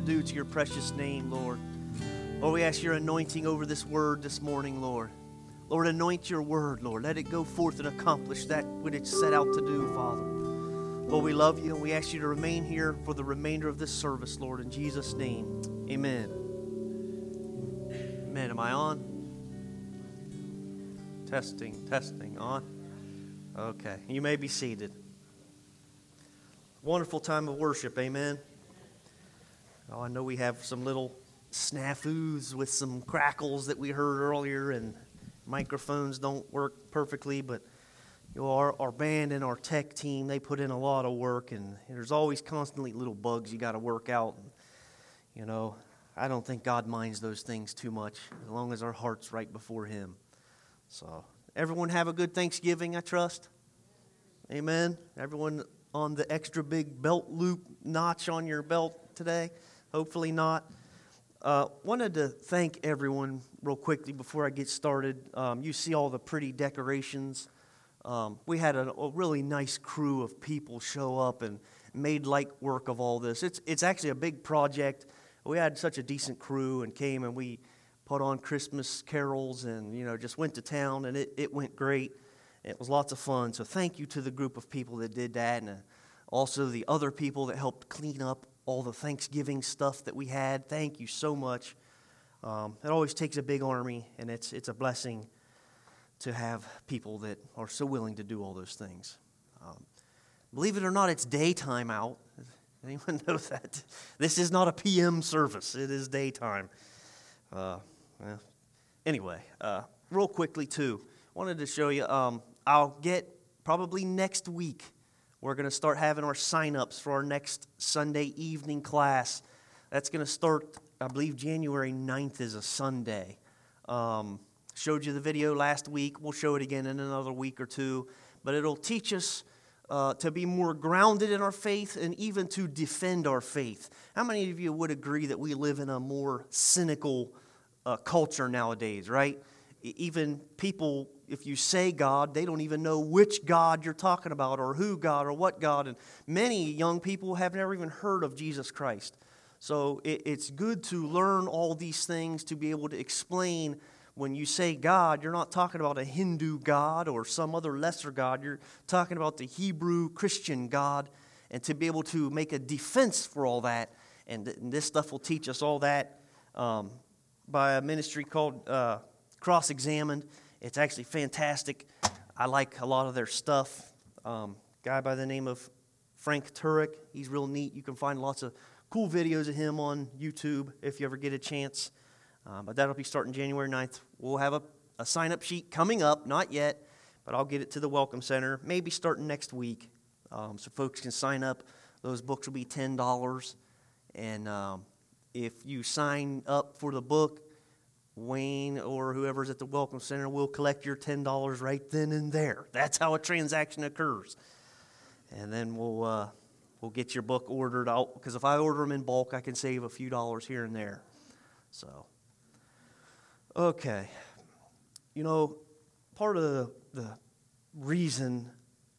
due to your precious name, Lord. Lord, we ask your anointing over this word this morning, Lord. Lord, anoint your word, Lord. Let it go forth and accomplish that which it's set out to do, Father. Lord, we love you and we ask you to remain here for the remainder of this service, Lord. In Jesus' name, amen. Amen. Am I on? Testing, testing, on. Okay, you may be seated. Wonderful time of worship, amen. Oh, I know we have some little snafus with some crackles that we heard earlier, and microphones don't work perfectly, but you know, our, our band and our tech team, they put in a lot of work, and there's always constantly little bugs you got to work out. And, you know, I don't think God minds those things too much as long as our heart's right before Him. So, everyone have a good Thanksgiving, I trust. Amen. Everyone on the extra big belt loop notch on your belt today? Hopefully not. Uh, wanted to thank everyone real quickly before I get started. Um, you see all the pretty decorations. Um, we had a, a, really nice crew of people show up and made light work of all this. It's, it's actually a big project. We had such a decent crew and came and we put on Christmas carols and you know just went to town and it, it went great. It was lots of fun. So thank you to the group of people that did that and uh, also the other people that helped clean up all the Thanksgiving stuff that we had. Thank you so much. Um, it always takes a big army, and it's, it's a blessing to have people that are so willing to do all those things. Um, believe it or not, it's daytime out. Anyone know that? This is not a PM service, it is daytime. Uh, anyway, uh, real quickly, too, wanted to show you. Um, I'll get probably next week we're going to start having our sign-ups for our next Sunday evening class. That's going to start, I believe, January 9th is a Sunday. Um, showed you the video last week. We'll show it again in another week or two. But it'll teach us uh, to be more grounded in our faith and even to defend our faith. How many of you would agree that we live in a more cynical uh, culture nowadays, right? Even people if you say God, they don't even know which God you're talking about or who God or what God. And many young people have never even heard of Jesus Christ. So it, it's good to learn all these things to be able to explain when you say God, you're not talking about a Hindu God or some other lesser God. You're talking about the Hebrew Christian God. And to be able to make a defense for all that. And, and this stuff will teach us all that um, by a ministry called uh, Cross Examined. It's actually fantastic. I like a lot of their stuff. Um, guy by the name of Frank Turek, he's real neat. You can find lots of cool videos of him on YouTube if you ever get a chance. Uh, but that'll be starting January 9th. We'll have a, a sign up sheet coming up, not yet, but I'll get it to the Welcome Center, maybe starting next week. Um, so folks can sign up. Those books will be $10. And um, if you sign up for the book, Wayne or whoever's at the Welcome Center will collect your $10 right then and there. That's how a transaction occurs. And then we'll, uh, we'll get your book ordered out because if I order them in bulk, I can save a few dollars here and there. So, okay. You know, part of the, the reason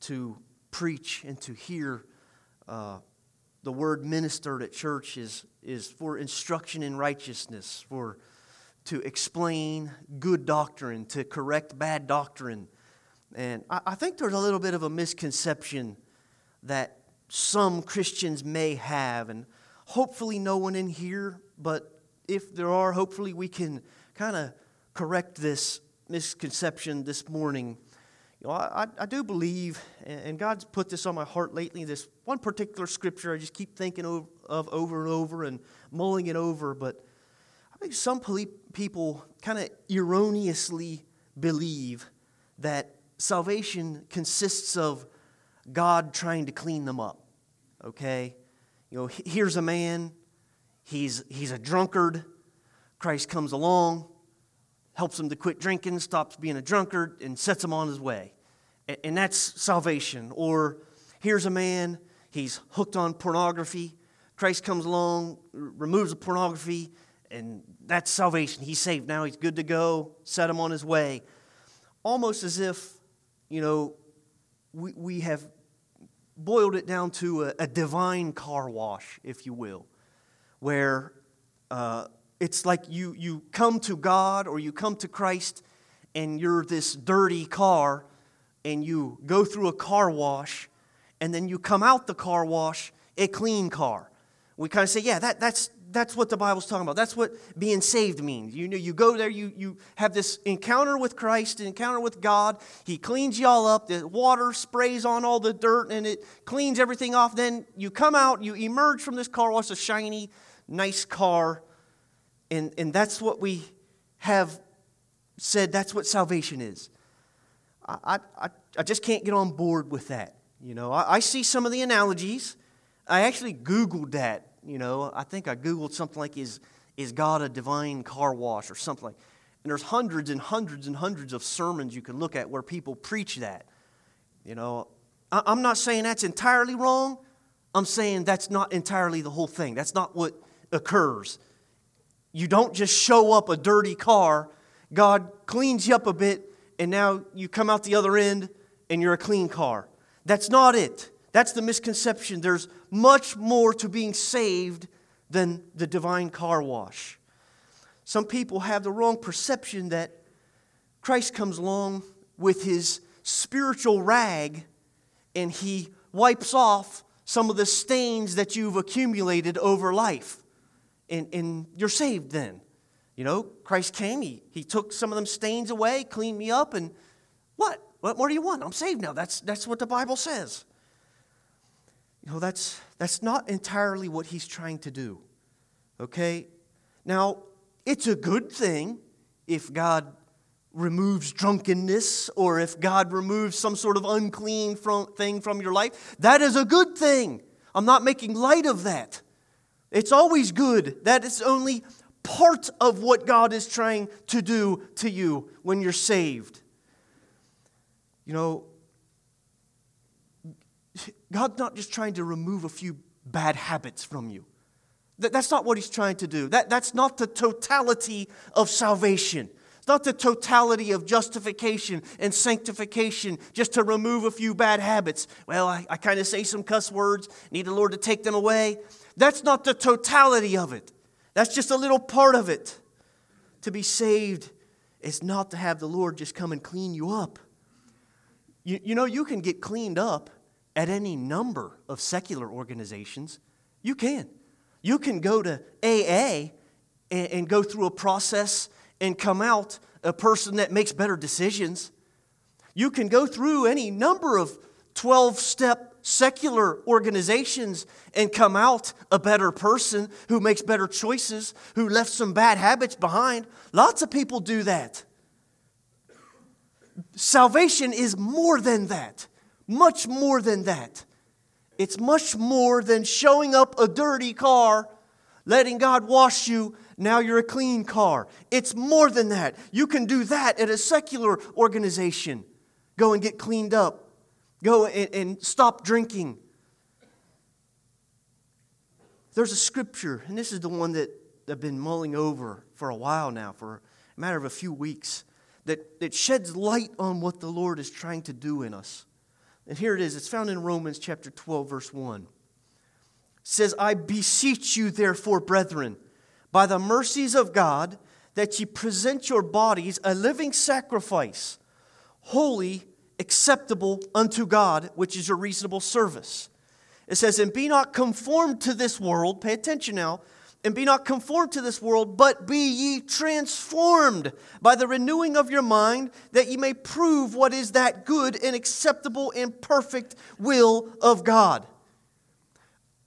to preach and to hear uh, the word ministered at church is, is for instruction in righteousness, for to explain good doctrine, to correct bad doctrine. And I, I think there's a little bit of a misconception that some Christians may have, and hopefully no one in here, but if there are, hopefully we can kind of correct this misconception this morning. You know, I, I do believe, and God's put this on my heart lately, this one particular scripture I just keep thinking of, of over and over and mulling it over, but I think some people kind of erroneously believe that salvation consists of God trying to clean them up. Okay? You know, here's a man, he's, he's a drunkard. Christ comes along, helps him to quit drinking, stops being a drunkard, and sets him on his way. And that's salvation. Or here's a man, he's hooked on pornography. Christ comes along, removes the pornography, and that's salvation. He's saved now. He's good to go. Set him on his way. Almost as if, you know, we, we have boiled it down to a, a divine car wash, if you will, where uh, it's like you, you come to God or you come to Christ and you're this dirty car and you go through a car wash and then you come out the car wash a clean car. We kind of say, yeah, that, that's, that's what the Bible's talking about. That's what being saved means. You know, you go there, you, you have this encounter with Christ, an encounter with God. He cleans you all up. The water sprays on all the dirt and it cleans everything off. Then you come out, you emerge from this car wash, a shiny, nice car. And, and that's what we have said that's what salvation is. I, I, I just can't get on board with that. You know, I, I see some of the analogies. I actually Googled that. You know, I think I Googled something like, is, is God a divine car wash or something like And there's hundreds and hundreds and hundreds of sermons you can look at where people preach that. You know, I, I'm not saying that's entirely wrong. I'm saying that's not entirely the whole thing. That's not what occurs. You don't just show up a dirty car, God cleans you up a bit, and now you come out the other end and you're a clean car. That's not it. That's the misconception. There's much more to being saved than the divine car wash. Some people have the wrong perception that Christ comes along with his spiritual rag and he wipes off some of the stains that you've accumulated over life. And, and you're saved then. You know, Christ came, he, he took some of them stains away, cleaned me up, and what? What more do you want? I'm saved now. That's, that's what the Bible says. You know, that's, that's not entirely what he's trying to do. Okay? Now, it's a good thing if God removes drunkenness or if God removes some sort of unclean from, thing from your life. That is a good thing. I'm not making light of that. It's always good. That is only part of what God is trying to do to you when you're saved. You know, God's not just trying to remove a few bad habits from you. That's not what He's trying to do. That, that's not the totality of salvation. It's not the totality of justification and sanctification just to remove a few bad habits. Well, I, I kind of say some cuss words, need the Lord to take them away. That's not the totality of it. That's just a little part of it. To be saved is not to have the Lord just come and clean you up. You, you know, you can get cleaned up at any number of secular organizations. You can. You can go to AA and, and go through a process and come out a person that makes better decisions. You can go through any number of 12 step secular organizations and come out a better person who makes better choices, who left some bad habits behind. Lots of people do that. Salvation is more than that, much more than that. It's much more than showing up a dirty car, letting God wash you, now you're a clean car. It's more than that. You can do that at a secular organization. Go and get cleaned up, go and, and stop drinking. There's a scripture, and this is the one that I've been mulling over for a while now, for a matter of a few weeks that, that sheds light on what the Lord is trying to do in us. And here it is. It's found in Romans chapter 12, verse 1. It says, I beseech you, therefore, brethren, by the mercies of God, that ye present your bodies a living sacrifice, holy, acceptable unto God, which is your reasonable service. It says, And be not conformed to this world, pay attention now, and be not conformed to this world, but be ye transformed by the renewing of your mind, that ye may prove what is that good and acceptable and perfect will of God.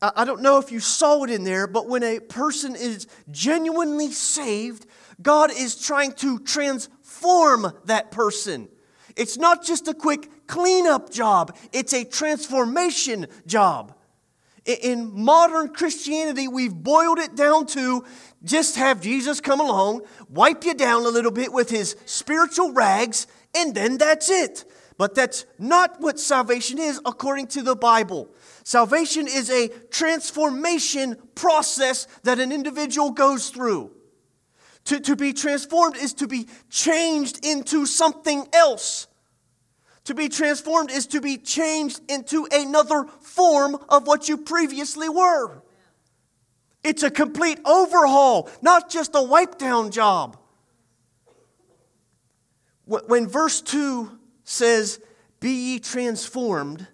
I don't know if you saw it in there, but when a person is genuinely saved, God is trying to transform that person. It's not just a quick cleanup job, it's a transformation job. In modern Christianity, we've boiled it down to just have Jesus come along, wipe you down a little bit with his spiritual rags, and then that's it. But that's not what salvation is according to the Bible. Salvation is a transformation process that an individual goes through. To, to be transformed is to be changed into something else. To be transformed is to be changed into another form of what you previously were. It's a complete overhaul, not just a wipe down job. When verse 2 says, Be ye transformed,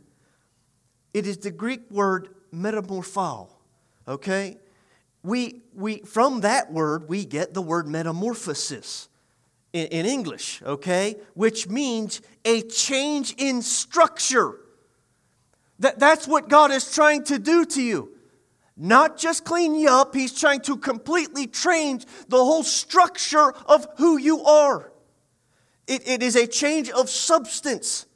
it is the Greek word metamorpho. Okay? We, we, from that word, we get the word metamorphosis in, in English, okay? Which means a change in structure. That, that's what God is trying to do to you. Not just clean you up, He's trying to completely change the whole structure of who you are. It, it is a change of substance.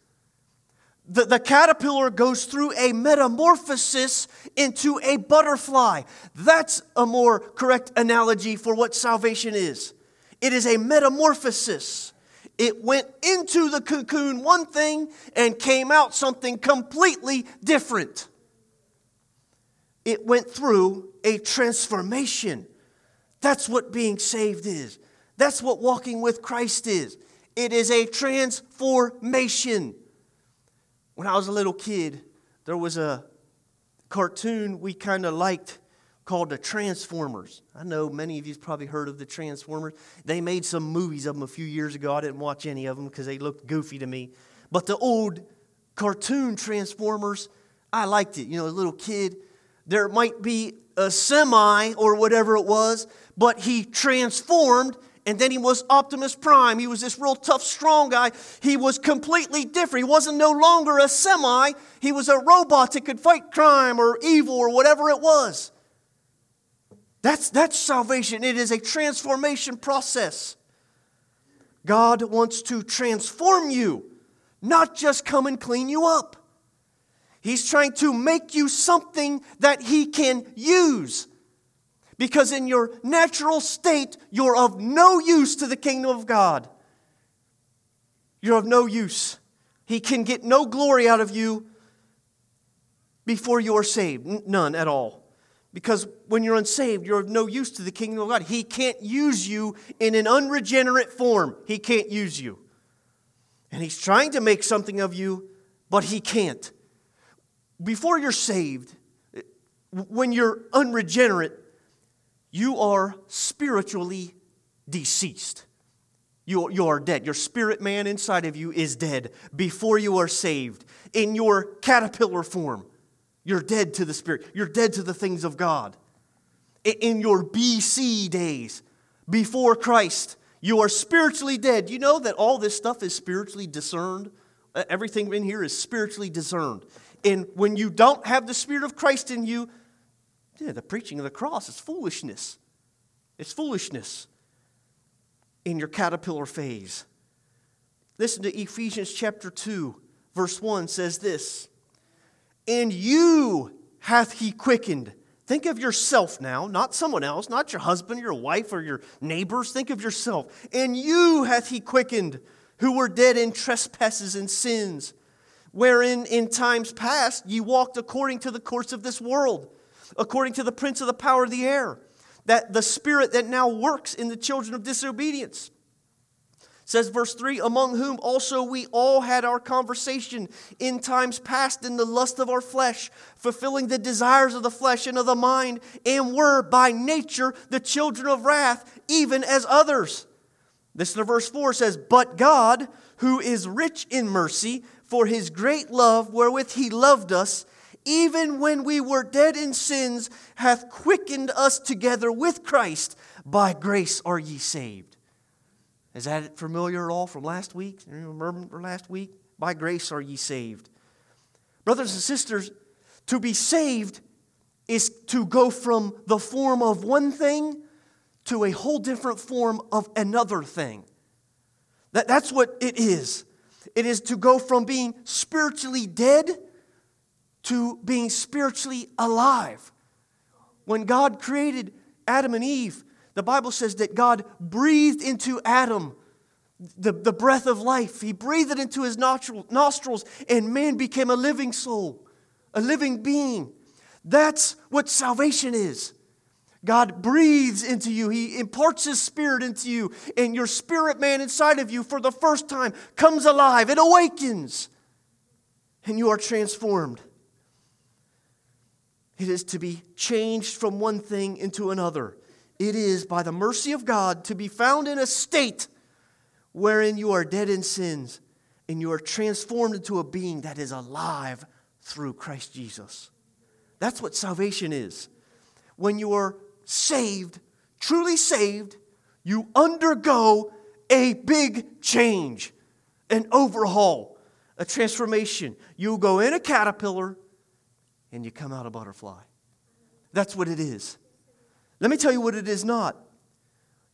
The, the caterpillar goes through a metamorphosis into a butterfly. That's a more correct analogy for what salvation is. It is a metamorphosis. It went into the cocoon one thing and came out something completely different. It went through a transformation. That's what being saved is. That's what walking with Christ is. It is a transformation. When I was a little kid, there was a cartoon we kind of liked called the Transformers. I know many of you've probably heard of the Transformers. They made some movies of them a few years ago. I didn't watch any of them because they looked goofy to me. But the old cartoon Transformers, I liked it. You know, a little kid, there might be a semi or whatever it was, but he transformed and then he was Optimus Prime. He was this real tough, strong guy. He was completely different. He wasn't no longer a semi. He was a robot that could fight crime or evil or whatever it was. That's, that's salvation. It is a transformation process. God wants to transform you, not just come and clean you up. He's trying to make you something that He can use. Because in your natural state, you're of no use to the kingdom of God. You're of no use. He can get no glory out of you before you are saved. None at all. Because when you're unsaved, you're of no use to the kingdom of God. He can't use you in an unregenerate form. He can't use you. And He's trying to make something of you, but He can't. Before you're saved, when you're unregenerate, you are spiritually deceased. You, you are dead. Your spirit man inside of you is dead before you are saved. In your caterpillar form, you're dead to the spirit. You're dead to the things of God. In your BC days, before Christ, you are spiritually dead. You know that all this stuff is spiritually discerned? Everything in here is spiritually discerned. And when you don't have the Spirit of Christ in you, yeah, the preaching of the cross is foolishness. It's foolishness in your caterpillar phase. Listen to Ephesians chapter 2, verse 1 says this And you hath he quickened. Think of yourself now, not someone else, not your husband, your wife, or your neighbors. Think of yourself. And you hath he quickened, who were dead in trespasses and sins, wherein in times past ye walked according to the course of this world according to the prince of the power of the air, that the spirit that now works in the children of disobedience. Says verse 3 Among whom also we all had our conversation in times past in the lust of our flesh, fulfilling the desires of the flesh and of the mind, and were by nature the children of wrath, even as others. Listen to verse 4 says, But God, who is rich in mercy, for his great love wherewith he loved us, even when we were dead in sins, hath quickened us together with Christ. By grace are ye saved. Is that familiar at all from last week? Remember last week? By grace are ye saved. Brothers and sisters, to be saved is to go from the form of one thing to a whole different form of another thing. That, that's what it is. It is to go from being spiritually dead to being spiritually alive. When God created Adam and Eve, the Bible says that God breathed into Adam the, the breath of life. He breathed it into his nostrils, and man became a living soul, a living being. That's what salvation is. God breathes into you. He imparts His Spirit into you, and your spirit man inside of you, for the first time, comes alive. It awakens, and you are transformed. It is to be changed from one thing into another. It is, by the mercy of God, to be found in a state wherein you are dead in sins and you are transformed into a being that is alive through Christ Jesus. That's what salvation is. When you are saved, truly saved, you undergo a big change, an overhaul, a transformation. You go in a caterpillar and you come out a butterfly. That's what it is. Let me tell you what it is not.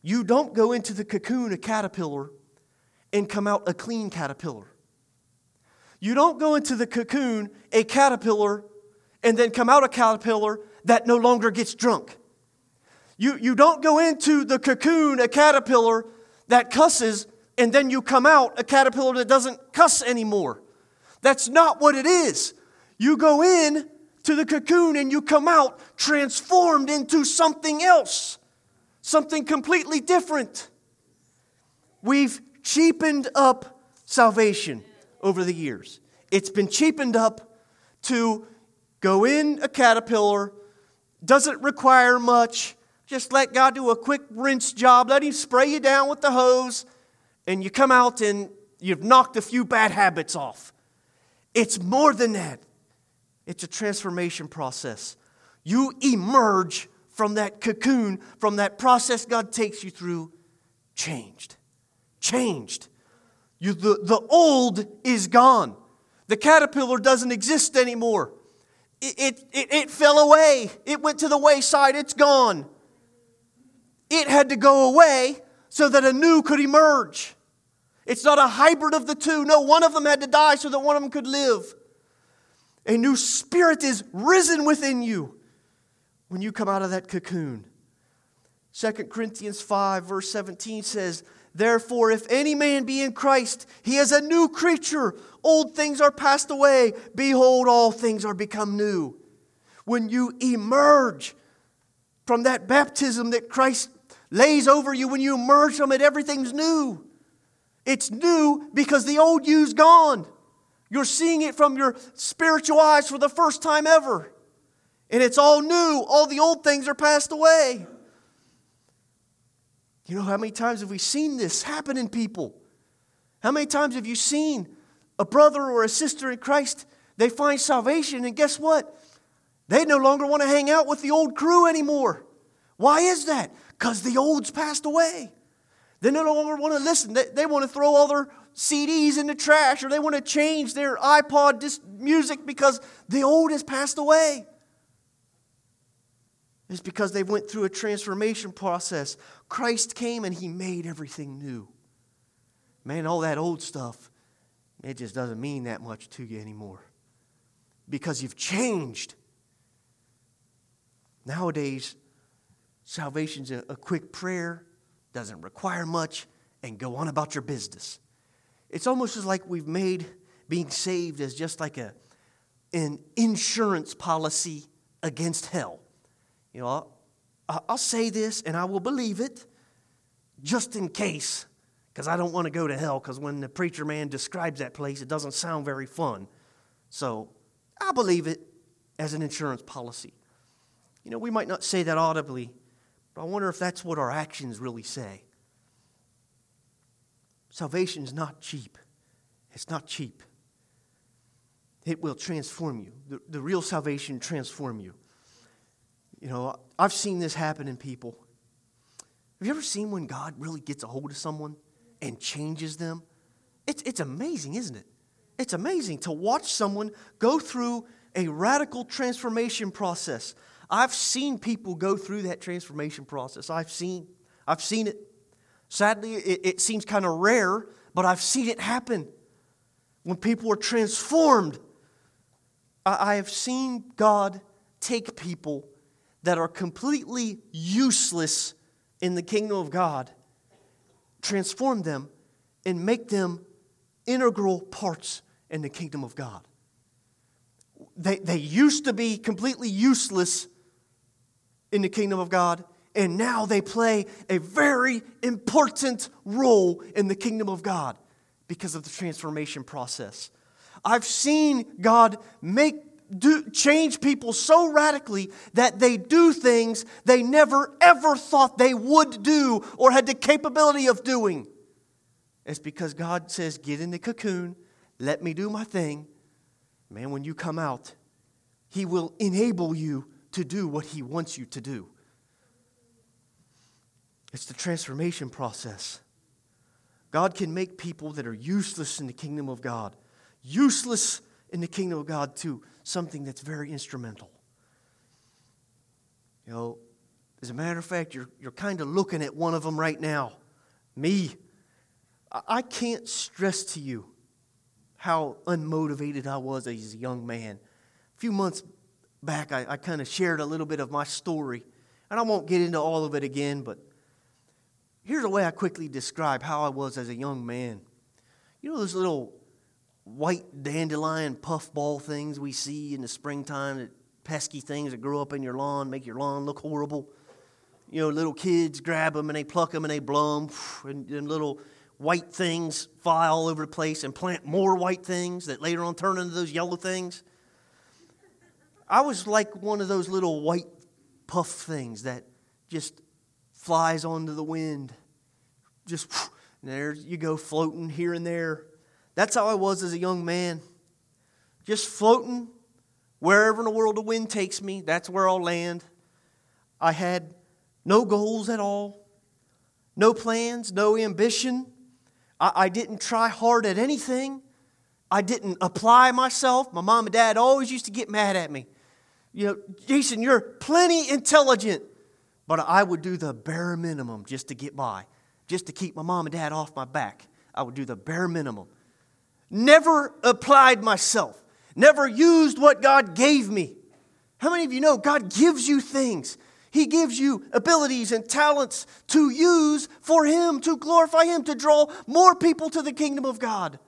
You don't go into the cocoon a caterpillar and come out a clean caterpillar. You don't go into the cocoon a caterpillar and then come out a caterpillar that no longer gets drunk. You, you don't go into the cocoon a caterpillar that cusses and then you come out a caterpillar that doesn't cuss anymore. That's not what it is. You go in to the cocoon and you come out transformed into something else, something completely different. We've cheapened up salvation over the years. It's been cheapened up to go in a caterpillar, doesn't require much. Just let God do a quick rinse job, let Him spray you down with the hose, and you come out and you've knocked a few bad habits off. It's more than that, it's a transformation process. You emerge from that cocoon, from that process God takes you through, changed. Changed. You, the, the old is gone. The caterpillar doesn't exist anymore. It, it, it, it fell away. It went to the wayside. It's gone. It had to go away so that a new could emerge. It's not a hybrid of the two. No, one of them had to die so that one of them could live. A new spirit is risen within you when you come out of that cocoon. 2 Corinthians 5, verse 17 says, Therefore, if any man be in Christ, he is a new creature. Old things are passed away. Behold, all things are become new. When you emerge from that baptism that Christ lays over you, when you emerge from it, everything's new. It's new because the old you's gone. You're seeing it from your spiritual eyes for the first time ever. And it's all new. All the old things are passed away. You know, how many times have we seen this happen in people? How many times have you seen a brother or a sister in Christ? They find salvation, and guess what? They no longer want to hang out with the old crew anymore. Why is that? Because the old's passed away. They no longer want to listen. They, they want to throw all their CDs in the trash or they want to change their iPod dis- music because the old has passed away. It's because they went through a transformation process. Christ came and he made everything new. Man, all that old stuff, it just doesn't mean that much to you anymore because you've changed. Nowadays, salvation's a, a quick prayer, doesn't require much, and go on about your business. It's almost as like we've made being saved as just like a, an insurance policy against hell. You know, I'll, I'll say this and I will believe it just in case, because I don't want to go to hell, because when the preacher man describes that place, it doesn't sound very fun. So I believe it as an insurance policy. You know, we might not say that audibly, but I wonder if that's what our actions really say. Salvation is not cheap. It's not cheap. It will transform you. The, the real salvation transform you. You know, I've seen this happen in people. Have you ever seen when God really gets a hold of someone and changes them? It's, it's amazing, isn't it? It's amazing to watch someone go through a radical transformation process. I've seen people go through that transformation process. I've seen, I've seen it. Sadly, it, it seems kind of rare, but I've seen it happen. When people are transformed, I, I have seen God take people that are completely useless in the kingdom of God, transform them, and make them integral parts in the kingdom of God. They, they used to be completely useless in the kingdom of God, and now they play a very important role in the kingdom of God because of the transformation process. I've seen God make do, change people so radically that they do things they never ever thought they would do or had the capability of doing. It's because God says, Get in the cocoon, let me do my thing. Man, when you come out, He will enable you to do what He wants you to do. It's the transformation process. God can make people that are useless in the kingdom of God, useless in the kingdom of God, to something that's very instrumental. You know, as a matter of fact, you're, you're kind of looking at one of them right now. Me. I can't stress to you how unmotivated I was as a young man. A few months back, I, I kind of shared a little bit of my story. And I won't get into all of it again, but here's a way I quickly describe how I was as a young man. You know those little white dandelion puffball things we see in the springtime, that pesky things that grow up in your lawn, make your lawn look horrible? You know, little kids grab them and they pluck them and they blow them, and, and little white things fly all over the place and plant more white things that later on turn into those yellow things. I was like one of those little white puff things that just flies onto the wind. Just there you go, floating here and there. That's how I was as a young man. Just floating wherever in the world the wind takes me, that's where I'll land. I had no goals at all, no plans, no ambition. I, I didn't try hard at anything. I didn't apply myself. My mom and dad always used to get mad at me. You know, Jason, you're plenty intelligent, but I would do the bare minimum just to get by, just to keep my mom and dad off my back. I would do the bare minimum. Never applied myself, never used what God gave me. How many of you know God gives you things? He gives you abilities and talents to use for Him, to glorify Him, to draw more people to the kingdom of God.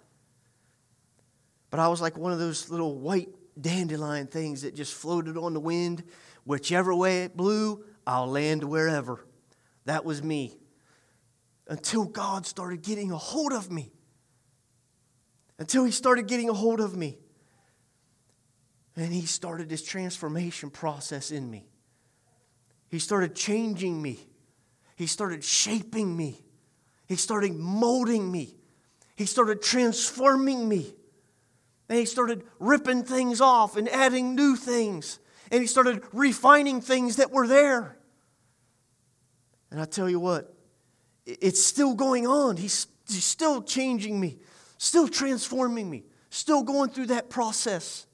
But I was like one of those little white dandelion things that just floated on the wind. Whichever way it blew, I'll land wherever. That was me. Until God started getting a hold of me. Until He started getting a hold of me. And He started this transformation process in me. He started changing me. He started shaping me. He started molding me. He started transforming me. And he started ripping things off and adding new things. And he started refining things that were there. And I tell you what, it's still going on. He's, he's still changing me, still transforming me, still going through that process.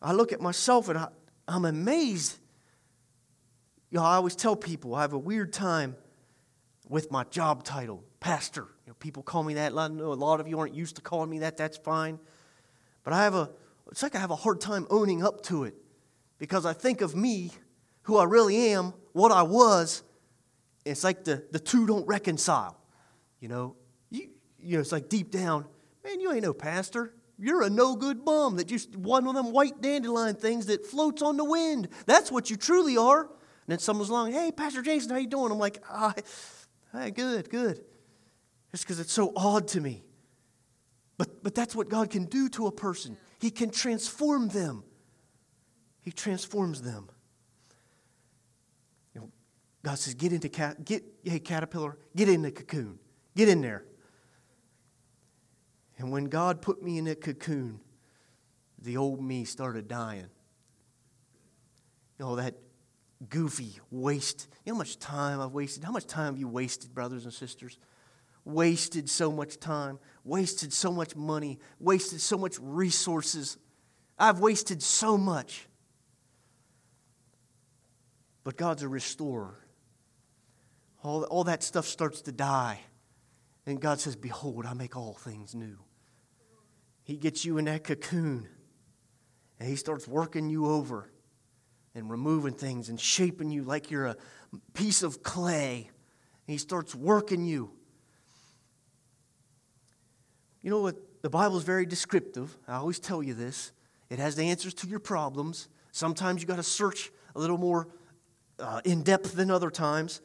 I look at myself and I, I'm amazed you know, I always tell people I have a weird time with my job title, pastor. You know, people call me that. I know a lot of you aren't used to calling me that. That's fine. But I have a, it's like I have a hard time owning up to it because I think of me, who I really am, what I was. It's like the, the two don't reconcile. You know, you, you know, it's like deep down, man, you ain't no pastor. You're a no good bum that just one of them white dandelion things that floats on the wind. That's what you truly are. And then someone's along, hey, Pastor Jason, how you doing? I'm like, ah, hey, good, good. Just because it's so odd to me. But, but that's what God can do to a person. He can transform them. He transforms them. God says, get into cat, get, hey, caterpillar, get in the cocoon. Get in there. And when God put me in that cocoon, the old me started dying. You know, that goofy, waste. You know how much time I've wasted? How much time have you wasted, brothers and sisters? Wasted so much time, wasted so much money, wasted so much resources. I've wasted so much. But God's a restorer. All, all that stuff starts to die. And God says, Behold, I make all things new. He gets you in that cocoon and He starts working you over and removing things and shaping you like you're a piece of clay. And he starts working you. You know what? The Bible is very descriptive. I always tell you this. It has the answers to your problems. Sometimes you got to search a little more uh, in depth than other times.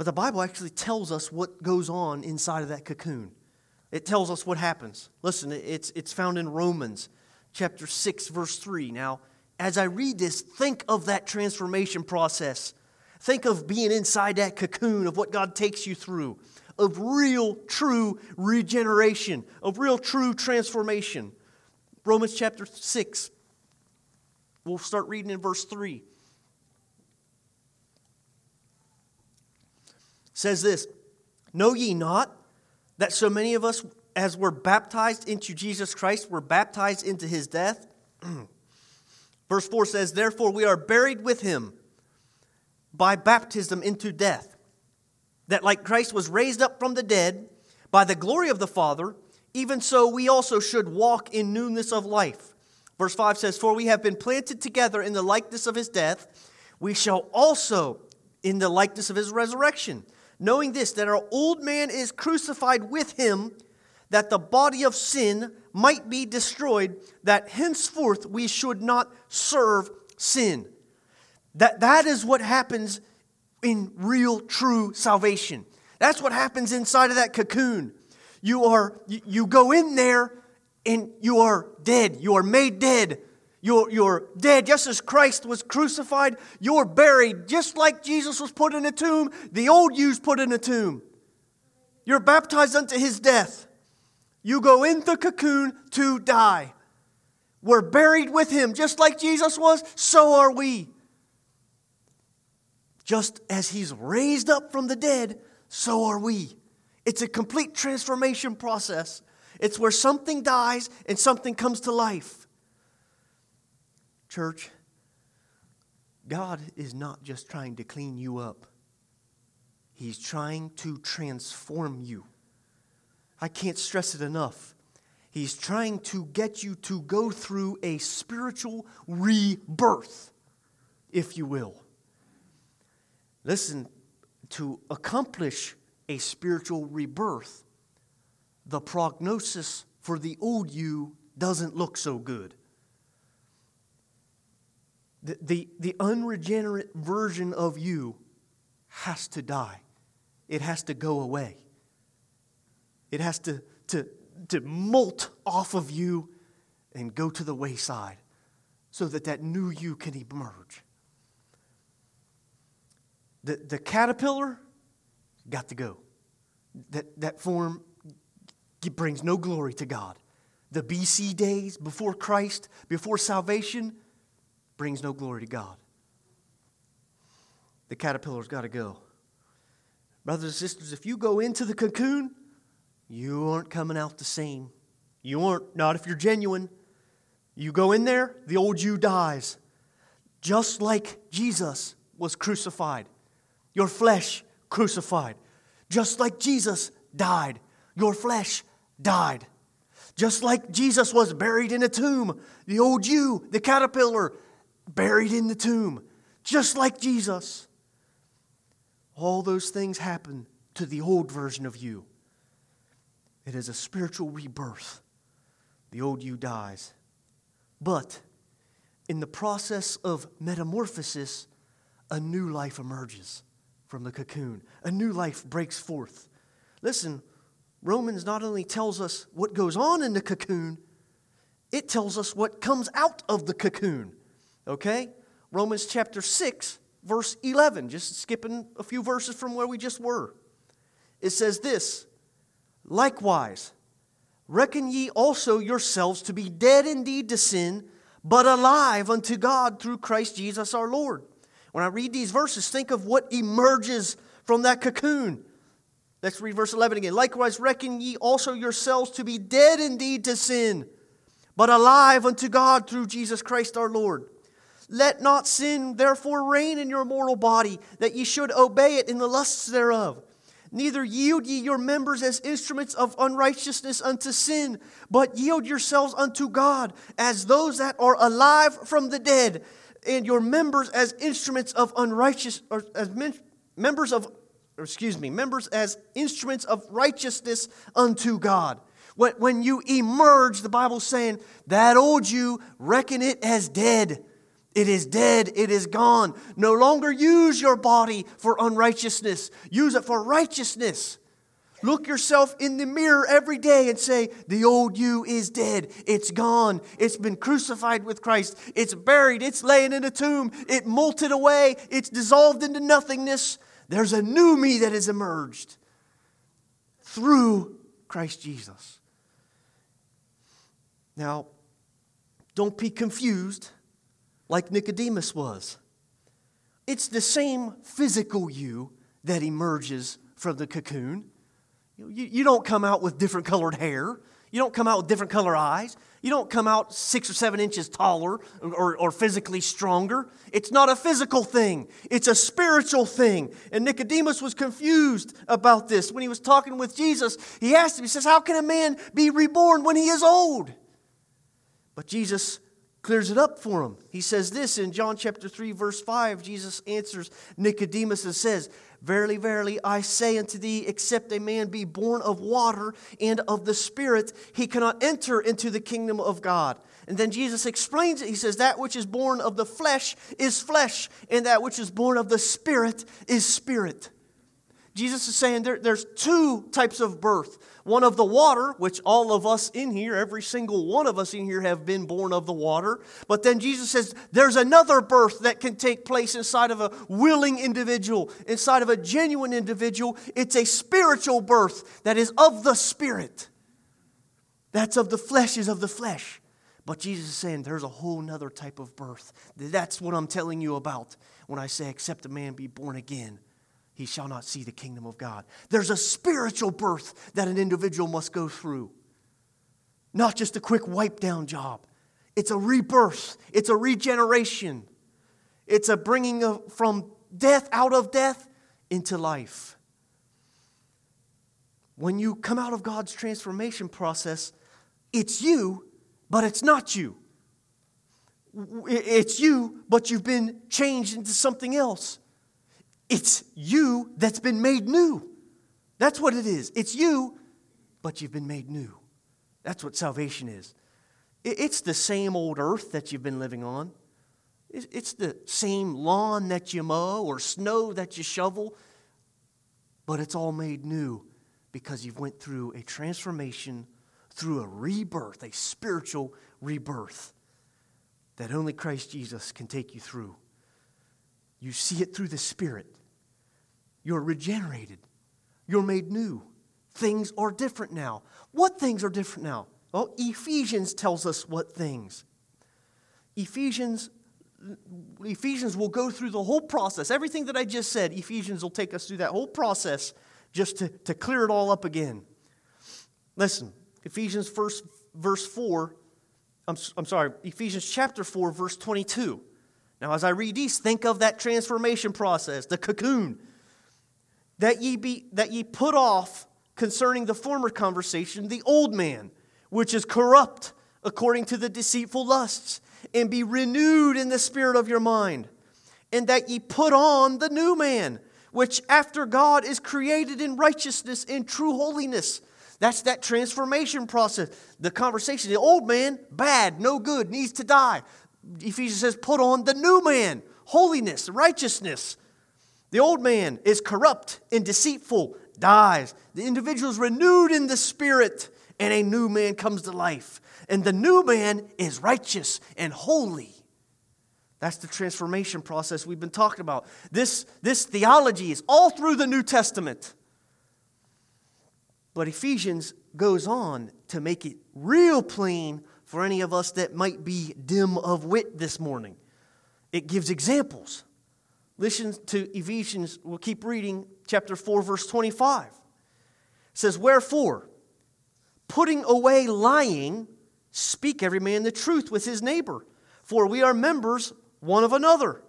But the Bible actually tells us what goes on inside of that cocoon. It tells us what happens. Listen, it's, it's found in Romans chapter 6, verse 3. Now, as I read this, think of that transformation process. Think of being inside that cocoon of what God takes you through, of real, true regeneration, of real, true transformation. Romans chapter 6. We'll start reading in verse 3. Says this Know ye not that so many of us, as were baptized into Jesus Christ, were baptized into his death? Verse 4 says, Therefore we are buried with him by baptism into death, that like Christ was raised up from the dead by the glory of the Father, even so we also should walk in newness of life. Verse 5 says, For we have been planted together in the likeness of his death, we shall also in the likeness of his resurrection knowing this, that our old man is crucified with him, that the body of sin might be destroyed, that henceforth we should not serve sin. That, that is what happens in real, true salvation. That's what happens inside of that cocoon. You are you, you go in there and you are dead. You are made dead you're, you're dead just as Christ was crucified. You're buried just like Jesus was put in a tomb. The old you's put in a tomb. You're baptized unto his death. You go in the cocoon to die. We're buried with him just like Jesus was, so are we. Just as he's raised up from the dead, so are we. It's a complete transformation process. It's where something dies and something comes to life. Church, God is not just trying to clean you up, He's trying to transform you. I can't stress it enough. He's trying to get you to go through a spiritual rebirth, if you will. Listen, to accomplish a spiritual rebirth, the prognosis for the old you doesn't look so good. The, the, the unregenerate version of you has to die. It has to go away. It has to, to, to molt off of you and go to the wayside so that that new you can emerge. The, the caterpillar got to go. That, that form brings no glory to God. The BC days before Christ, before salvation, brings no glory to God. The caterpillar's got to go. Brothers and sisters, if you go into the cocoon, you aren't coming out the same. You aren't, not if you're genuine. You go in there, the old you dies. Just like Jesus was crucified, your flesh crucified. Just like Jesus died, your flesh died. Just like Jesus was buried in a tomb, the old you, the caterpillar, buried in the tomb, just like Jesus. All those things happen to the old version of you. It is a spiritual rebirth. The old you dies. But in the process of metamorphosis, a new life emerges from the cocoon. A new life breaks forth. Listen, Romans not only tells us what goes on in the cocoon, it tells us what comes out of the cocoon. Okay? Romans chapter 6, verse 11, just skipping a few verses from where we just were. It says this Likewise, reckon ye also yourselves to be dead indeed to sin, but alive unto God through Christ Jesus our Lord. When I read these verses, think of what emerges from that cocoon. Let's read verse 11 again. Likewise, reckon ye also yourselves to be dead indeed to sin, but alive unto God through Jesus Christ our Lord. Let not sin therefore reign in your mortal body, that ye should obey it in the lusts thereof. Neither yield ye your members as instruments of unrighteousness unto sin, but yield yourselves unto God as those that are alive from the dead, and your members as instruments of unrighteous, or as men, members of, excuse me, members as instruments of righteousness unto God. When, when you emerge, the Bible's saying, that old you, reckon it as dead it is dead, it is gone. No longer use your body for unrighteousness, use it for righteousness. Look yourself in the mirror every day and say, The old you is dead. It's gone. It's been crucified with Christ. It's buried. It's laying in a tomb. It molted away. It's dissolved into nothingness. There's a new me that has emerged through Christ Jesus. Now, don't be confused like Nicodemus was. It's the same physical you that emerges from the cocoon. You, you don't come out with different colored hair. You don't come out with different color eyes. You don't come out six or seven inches taller or, or physically stronger. It's not a physical thing, it's a spiritual thing. And Nicodemus was confused about this. When he was talking with Jesus, he asked him, He says, How can a man be reborn when he is old? But Jesus clears it up for him. He says this in John chapter 3, verse 5. Jesus answers Nicodemus and says, Verily, verily, I say unto thee, except a man be born of water and of the Spirit, he cannot enter into the kingdom of God. And then Jesus explains it. He says, That which is born of the flesh is flesh, and that which is born of the Spirit is spirit. Jesus is saying there, there's two types of birth one of the water, which all of us in here, every single one of us in here, have been born of the water. But then Jesus says there's another birth that can take place inside of a willing individual, inside of a genuine individual. It's a spiritual birth that is of the Spirit. That's of the flesh, is of the flesh. But Jesus is saying there's a whole nother type of birth. That's what I'm telling you about when I say, except a man be born again he shall not see the kingdom of God. There's a spiritual birth that an individual must go through, not just a quick wipe down job. It's a rebirth, it's a regeneration, it's a bringing of, from death out of death into life. When you come out of God's transformation process, it's you, but it's not you. It's you, but you've been changed into something else. It's you that's been made new. That's what it is. It's you, but you've been made new. That's what salvation is. It's the same old earth that you've been living on. It's the same lawn that you mow or snow that you shovel, but it's all made new because you've went through a transformation, through a rebirth, a spiritual rebirth that only Christ Jesus can take you through. You see it through the Spirit. You're regenerated. You're made new. Things are different now. What things are different now? Well, Ephesians tells us what things. Ephesians Ephesians will go through the whole process. Everything that I just said, Ephesians will take us through that whole process just to, to clear it all up again. Listen, Ephesians first, verse 4, I'm, I'm sorry, Ephesians chapter 4, verse 22. Now, as I read these, think of that transformation process, the cocoon that ye be that ye put off concerning the former conversation the old man which is corrupt according to the deceitful lusts and be renewed in the spirit of your mind and that ye put on the new man which after God is created in righteousness and true holiness. That's that transformation process. The conversation the old man bad no good needs to die. Ephesians says put on the new man holiness righteousness the old man is corrupt and deceitful, dies. The individual is renewed in the spirit, and a new man comes to life. And the new man is righteous and holy. That's the transformation process we've been talking about. This, this theology is all through the New Testament. But Ephesians goes on to make it real plain for any of us that might be dim of wit this morning. It gives examples. Listen to Ephesians, we'll keep reading, chapter 4, verse 25. It says, Wherefore, putting away lying, speak every man the truth with his neighbor, for we are members one of another.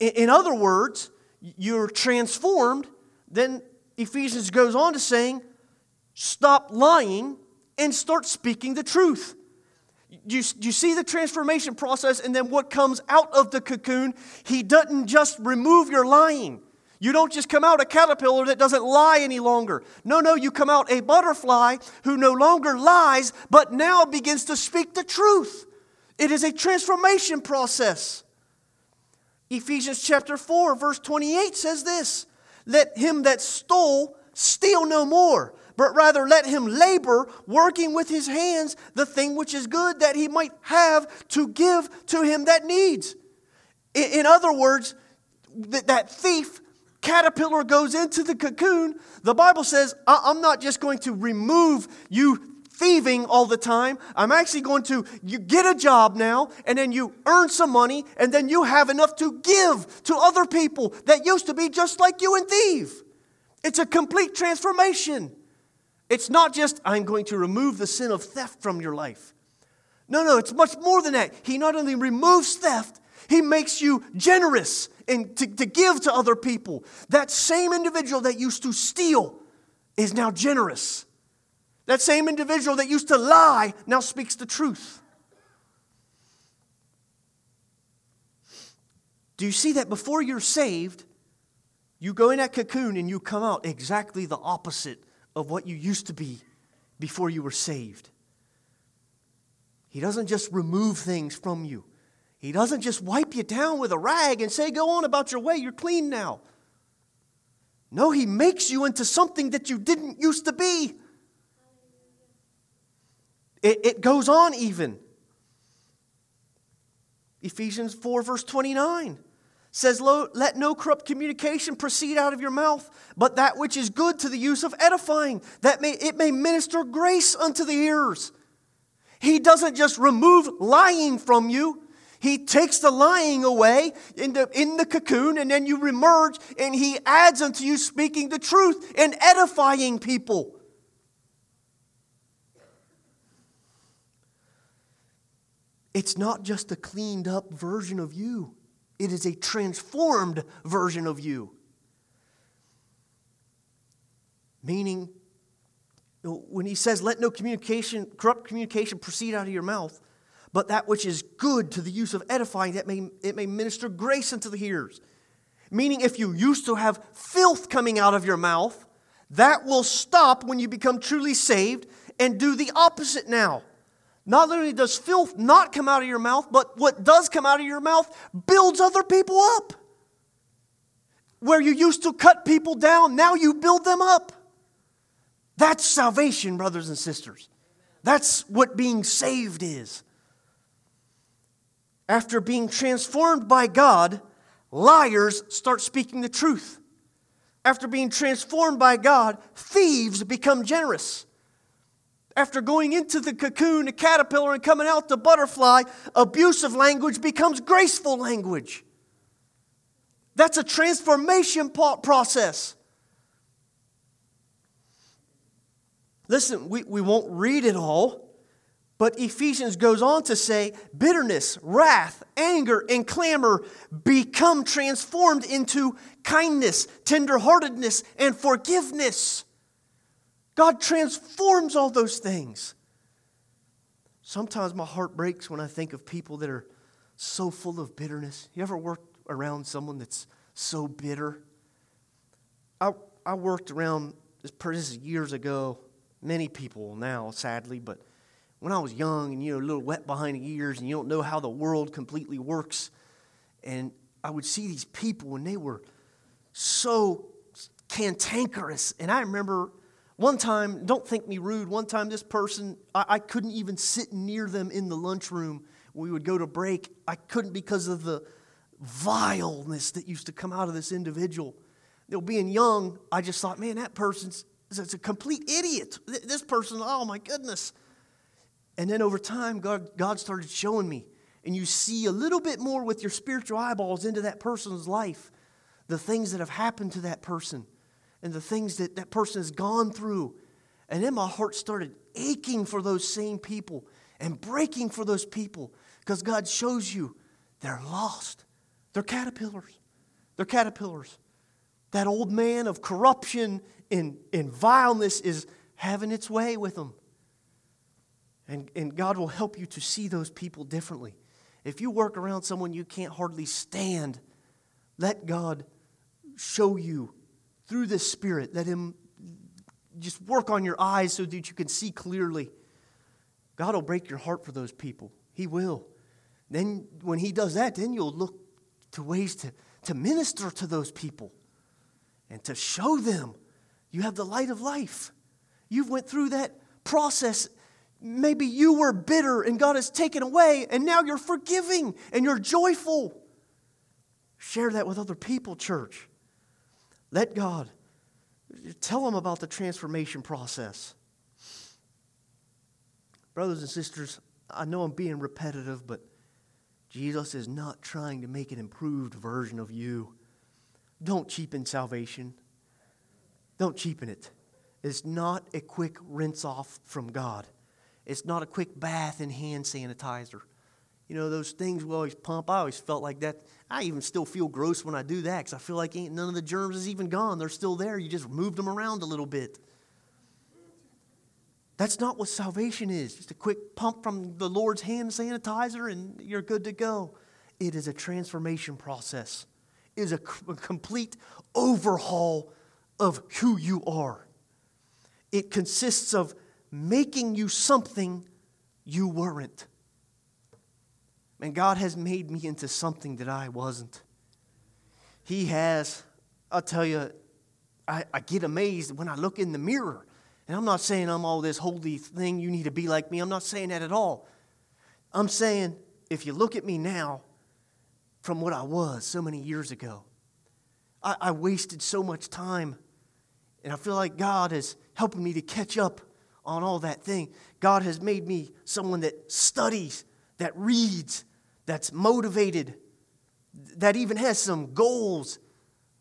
In other words, you're transformed. Then Ephesians goes on to saying, Stop lying and start speaking the truth you, you see the transformation process and then what comes out of the cocoon? He doesn't just remove your lying. You don't just come out a caterpillar that doesn't lie any longer. No, no, you come out a butterfly who no longer lies, but now begins to speak the truth. It is a transformation process. Ephesians chapter 4, verse 28 says this Let him that stole steal no more, but rather let him labor, working with his hands the thing which is good, that he might have to give to him that needs. In other words, that thief caterpillar goes into the cocoon, the Bible says, I'm not just going to remove you thieving all the time. I'm actually going to you get a job now and then you earn some money and then you have enough to give to other people that used to be just like you and thieve. It's a complete transformation. It's not just I'm going to remove the sin of theft from your life. No, no, it's much more than that. He not only removes theft, he makes you generous and to, to give to other people. That same individual that used to steal is now generous. That same individual that used to lie now speaks the truth. Do you see that before you're saved, you go in that cocoon and you come out exactly the opposite of what you used to be before you were saved? He doesn't just remove things from you. He doesn't just wipe you down with a rag and say, Go on about your way, you're clean now. No, He makes you into something that you didn't used to be. It, it goes on even. Ephesians 4, verse 29 says, Let no corrupt communication proceed out of your mouth, but that which is good to the use of edifying, that may, it may minister grace unto the hearers. He doesn't just remove lying from you. He takes the lying away in the, in the cocoon, and then you remerge, and he adds unto you speaking the truth and edifying people. It's not just a cleaned up version of you, it is a transformed version of you. Meaning, when he says, let no communication, corrupt communication proceed out of your mouth, but that which is good to the use of edifying, that may, it may minister grace unto the hearers. Meaning, if you used to have filth coming out of your mouth, that will stop when you become truly saved and do the opposite now. Not only does filth not come out of your mouth, but what does come out of your mouth builds other people up. Where you used to cut people down, now you build them up. That's salvation, brothers and sisters. That's what being saved is. After being transformed by God, liars start speaking the truth. After being transformed by God, thieves become generous. After going into the cocoon, the caterpillar, and coming out the butterfly, abusive language becomes graceful language. That's a transformation process. Listen, we, we won't read it all, but Ephesians goes on to say bitterness, wrath, anger, and clamor become transformed into kindness, tenderheartedness, and forgiveness. God transforms all those things. Sometimes my heart breaks when I think of people that are so full of bitterness. You ever worked around someone that's so bitter? I, I worked around, this is years ago, many people now, sadly, but when I was young and, you know, a little wet behind the ears and you don't know how the world completely works, and I would see these people and they were so cantankerous. And I remember one time, don't think me rude, one time this person, I, I couldn't even sit near them in the lunchroom. We would go to break. I couldn't because of the vileness that used to come out of this individual. You know, being young, I just thought, man, that person's a complete idiot. This person, oh my goodness. And then over time, God, God started showing me. And you see a little bit more with your spiritual eyeballs into that person's life, the things that have happened to that person and the things that that person has gone through. And then my heart started aching for those same people and breaking for those people because God shows you they're lost. They're caterpillars. They're caterpillars. That old man of corruption and, and vileness is having its way with them. And, and God will help you to see those people differently. If you work around someone you can't hardly stand, let God show you through the Spirit. Let Him just work on your eyes so that you can see clearly. God will break your heart for those people. He will. Then, when He does that, then you'll look to ways to, to minister to those people and to show them you have the light of life. You've went through that process. Maybe you were bitter and God has taken away and now you're forgiving and you're joyful. Share that with other people, church. Let God tell them about the transformation process. Brothers and sisters, I know I'm being repetitive, but Jesus is not trying to make an improved version of you. Don't cheapen salvation. Don't cheapen it. It's not a quick rinse off from God. It's not a quick bath in hand sanitizer. You know, those things we always pump. I always felt like that. I even still feel gross when I do that because I feel like ain't none of the germs is even gone. They're still there. You just moved them around a little bit. That's not what salvation is. Just a quick pump from the Lord's hand sanitizer and you're good to go. It is a transformation process. It is a, a complete overhaul of who you are. It consists of making you something you weren't. And God has made me into something that I wasn't. He has, I'll tell you, I, I get amazed when I look in the mirror and I'm not saying I'm all this holy thing, you need to be like me. I'm not saying that at all. I'm saying if you look at me now from what I was so many years ago, I, I wasted so much time. And I feel like God is helping me to catch up on all that thing. God has made me someone that studies, that reads, that's motivated, that even has some goals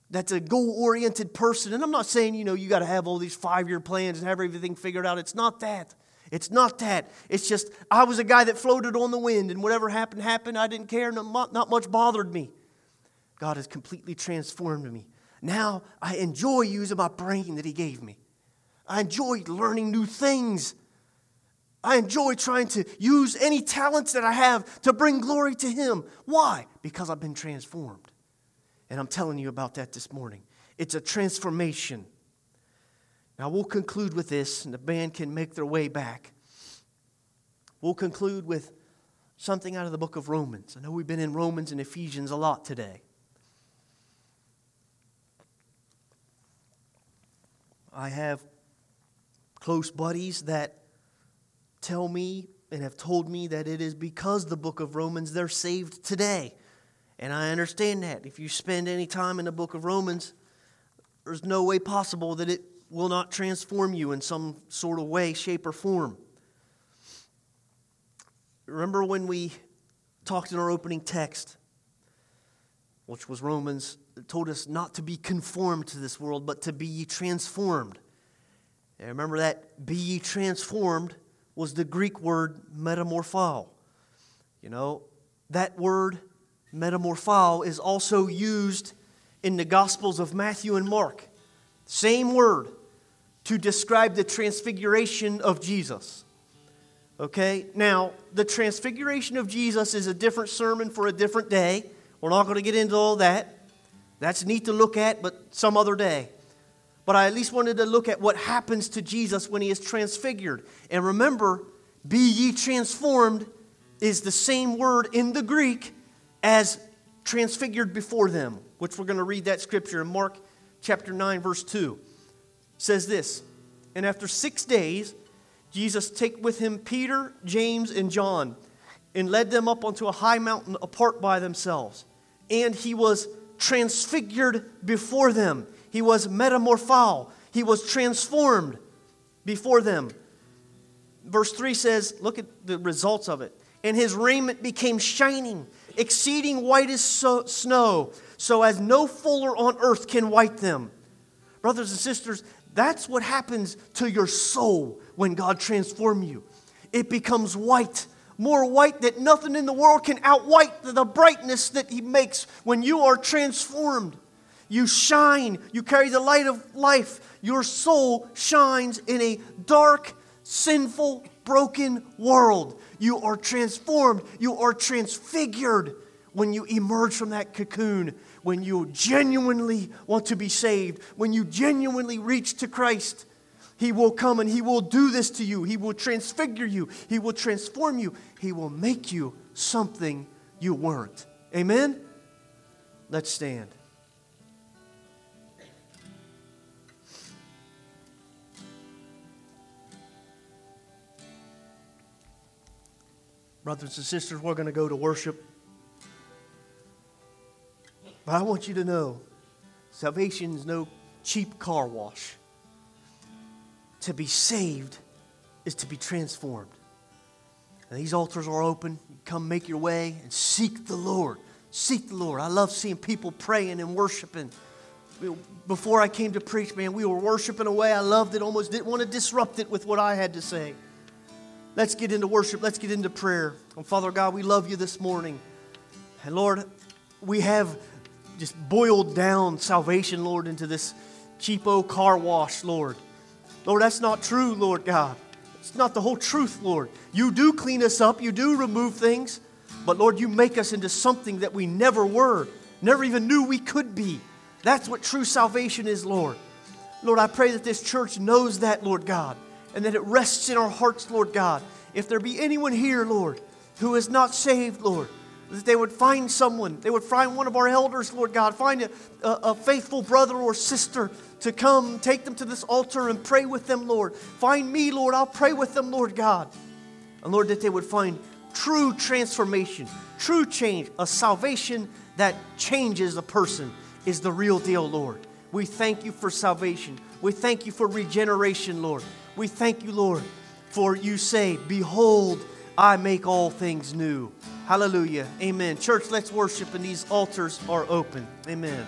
that's a goal oriented person. And I'm not saying, you know, you got to have all these five year plans and have everything figured out. It's not that. It's not that. It's just, I was a guy that floated on the wind, and whatever happened, happened. I didn't care. Not, not much bothered me. God has completely transformed me. Now I enjoy using my brain that He gave me. I enjoy learning new things. I enjoy trying to use any talents that I have to bring glory to Him. Why? Because I've been transformed. And I'm telling you about that this morning. It's a transformation. Now, we'll conclude with this, and the band can make their way back. We'll conclude with something out of the book of Romans. I know we've been in Romans and Ephesians a lot today. I have close buddies that tell me and have told me that it is because the book of Romans they're saved today. And I understand that. If you spend any time in the book of Romans, there's no way possible that it will not transform you in some sort of way, shape, or form. Remember when we talked in our opening text, which was Romans, told us not to be conformed to this world, but to be transformed. And remember that be ye transformed was the Greek word metamorpho. You know, that word metamorpho is also used in the Gospels of Matthew and Mark. Same word to describe the transfiguration of Jesus. Okay, now the transfiguration of Jesus is a different sermon for a different day. We're not going to get into all that. That's neat to look at, but some other day. But I at least wanted to look at what happens to Jesus when he is transfigured. And remember, be ye transformed is the same word in the Greek as transfigured before them, which we're going to read that scripture in Mark chapter 9, verse 2. It says this And after six days, Jesus take with him Peter, James, and John, and led them up onto a high mountain apart by themselves. And he was transfigured before them. He was metamorpho. He was transformed before them. Verse 3 says, look at the results of it. And his raiment became shining exceeding white as so, snow, so as no fuller on earth can white them. Brothers and sisters, that's what happens to your soul when God transforms you. It becomes white, more white that nothing in the world can outwhite the brightness that He makes when you are transformed. You shine, you carry the light of life. Your soul shines in a dark, sinful, broken world. You are transformed. You are transfigured when you emerge from that cocoon, when you genuinely want to be saved, when you genuinely reach to Christ. He will come and He will do this to you. He will transfigure you. He will transform you. He will make you something you weren't. Amen? Let's stand. Brothers and sisters, we're going to go to worship. But I want you to know salvation is no cheap car wash. To be saved is to be transformed. And these altars are open. You come make your way and seek the Lord. Seek the Lord. I love seeing people praying and worshiping. Before I came to preach, man, we were worshiping away. I loved it, almost didn't want to disrupt it with what I had to say. Let's get into worship. Let's get into prayer. And Father God, we love you this morning. And Lord, we have just boiled down salvation, Lord, into this cheapo car wash, Lord. Lord, that's not true, Lord God. It's not the whole truth, Lord. You do clean us up, you do remove things, but Lord, you make us into something that we never were, never even knew we could be. That's what true salvation is, Lord. Lord, I pray that this church knows that, Lord God, and that it rests in our hearts, Lord God. If there be anyone here, Lord, who is not saved, Lord, that they would find someone, they would find one of our elders, Lord God, find a, a, faithful brother or sister to come, take them to this altar and pray with them, Lord. Find me, Lord, I'll pray with them, Lord God. And Lord, that they would find true transformation, true change, a salvation that changes a person is the real deal, Lord. We thank you for salvation. We thank you for regeneration, Lord. We thank you, Lord, for you say, Behold, I make all things new. Hallelujah. Amen. Church, let's worship, and these altars are open. Amen.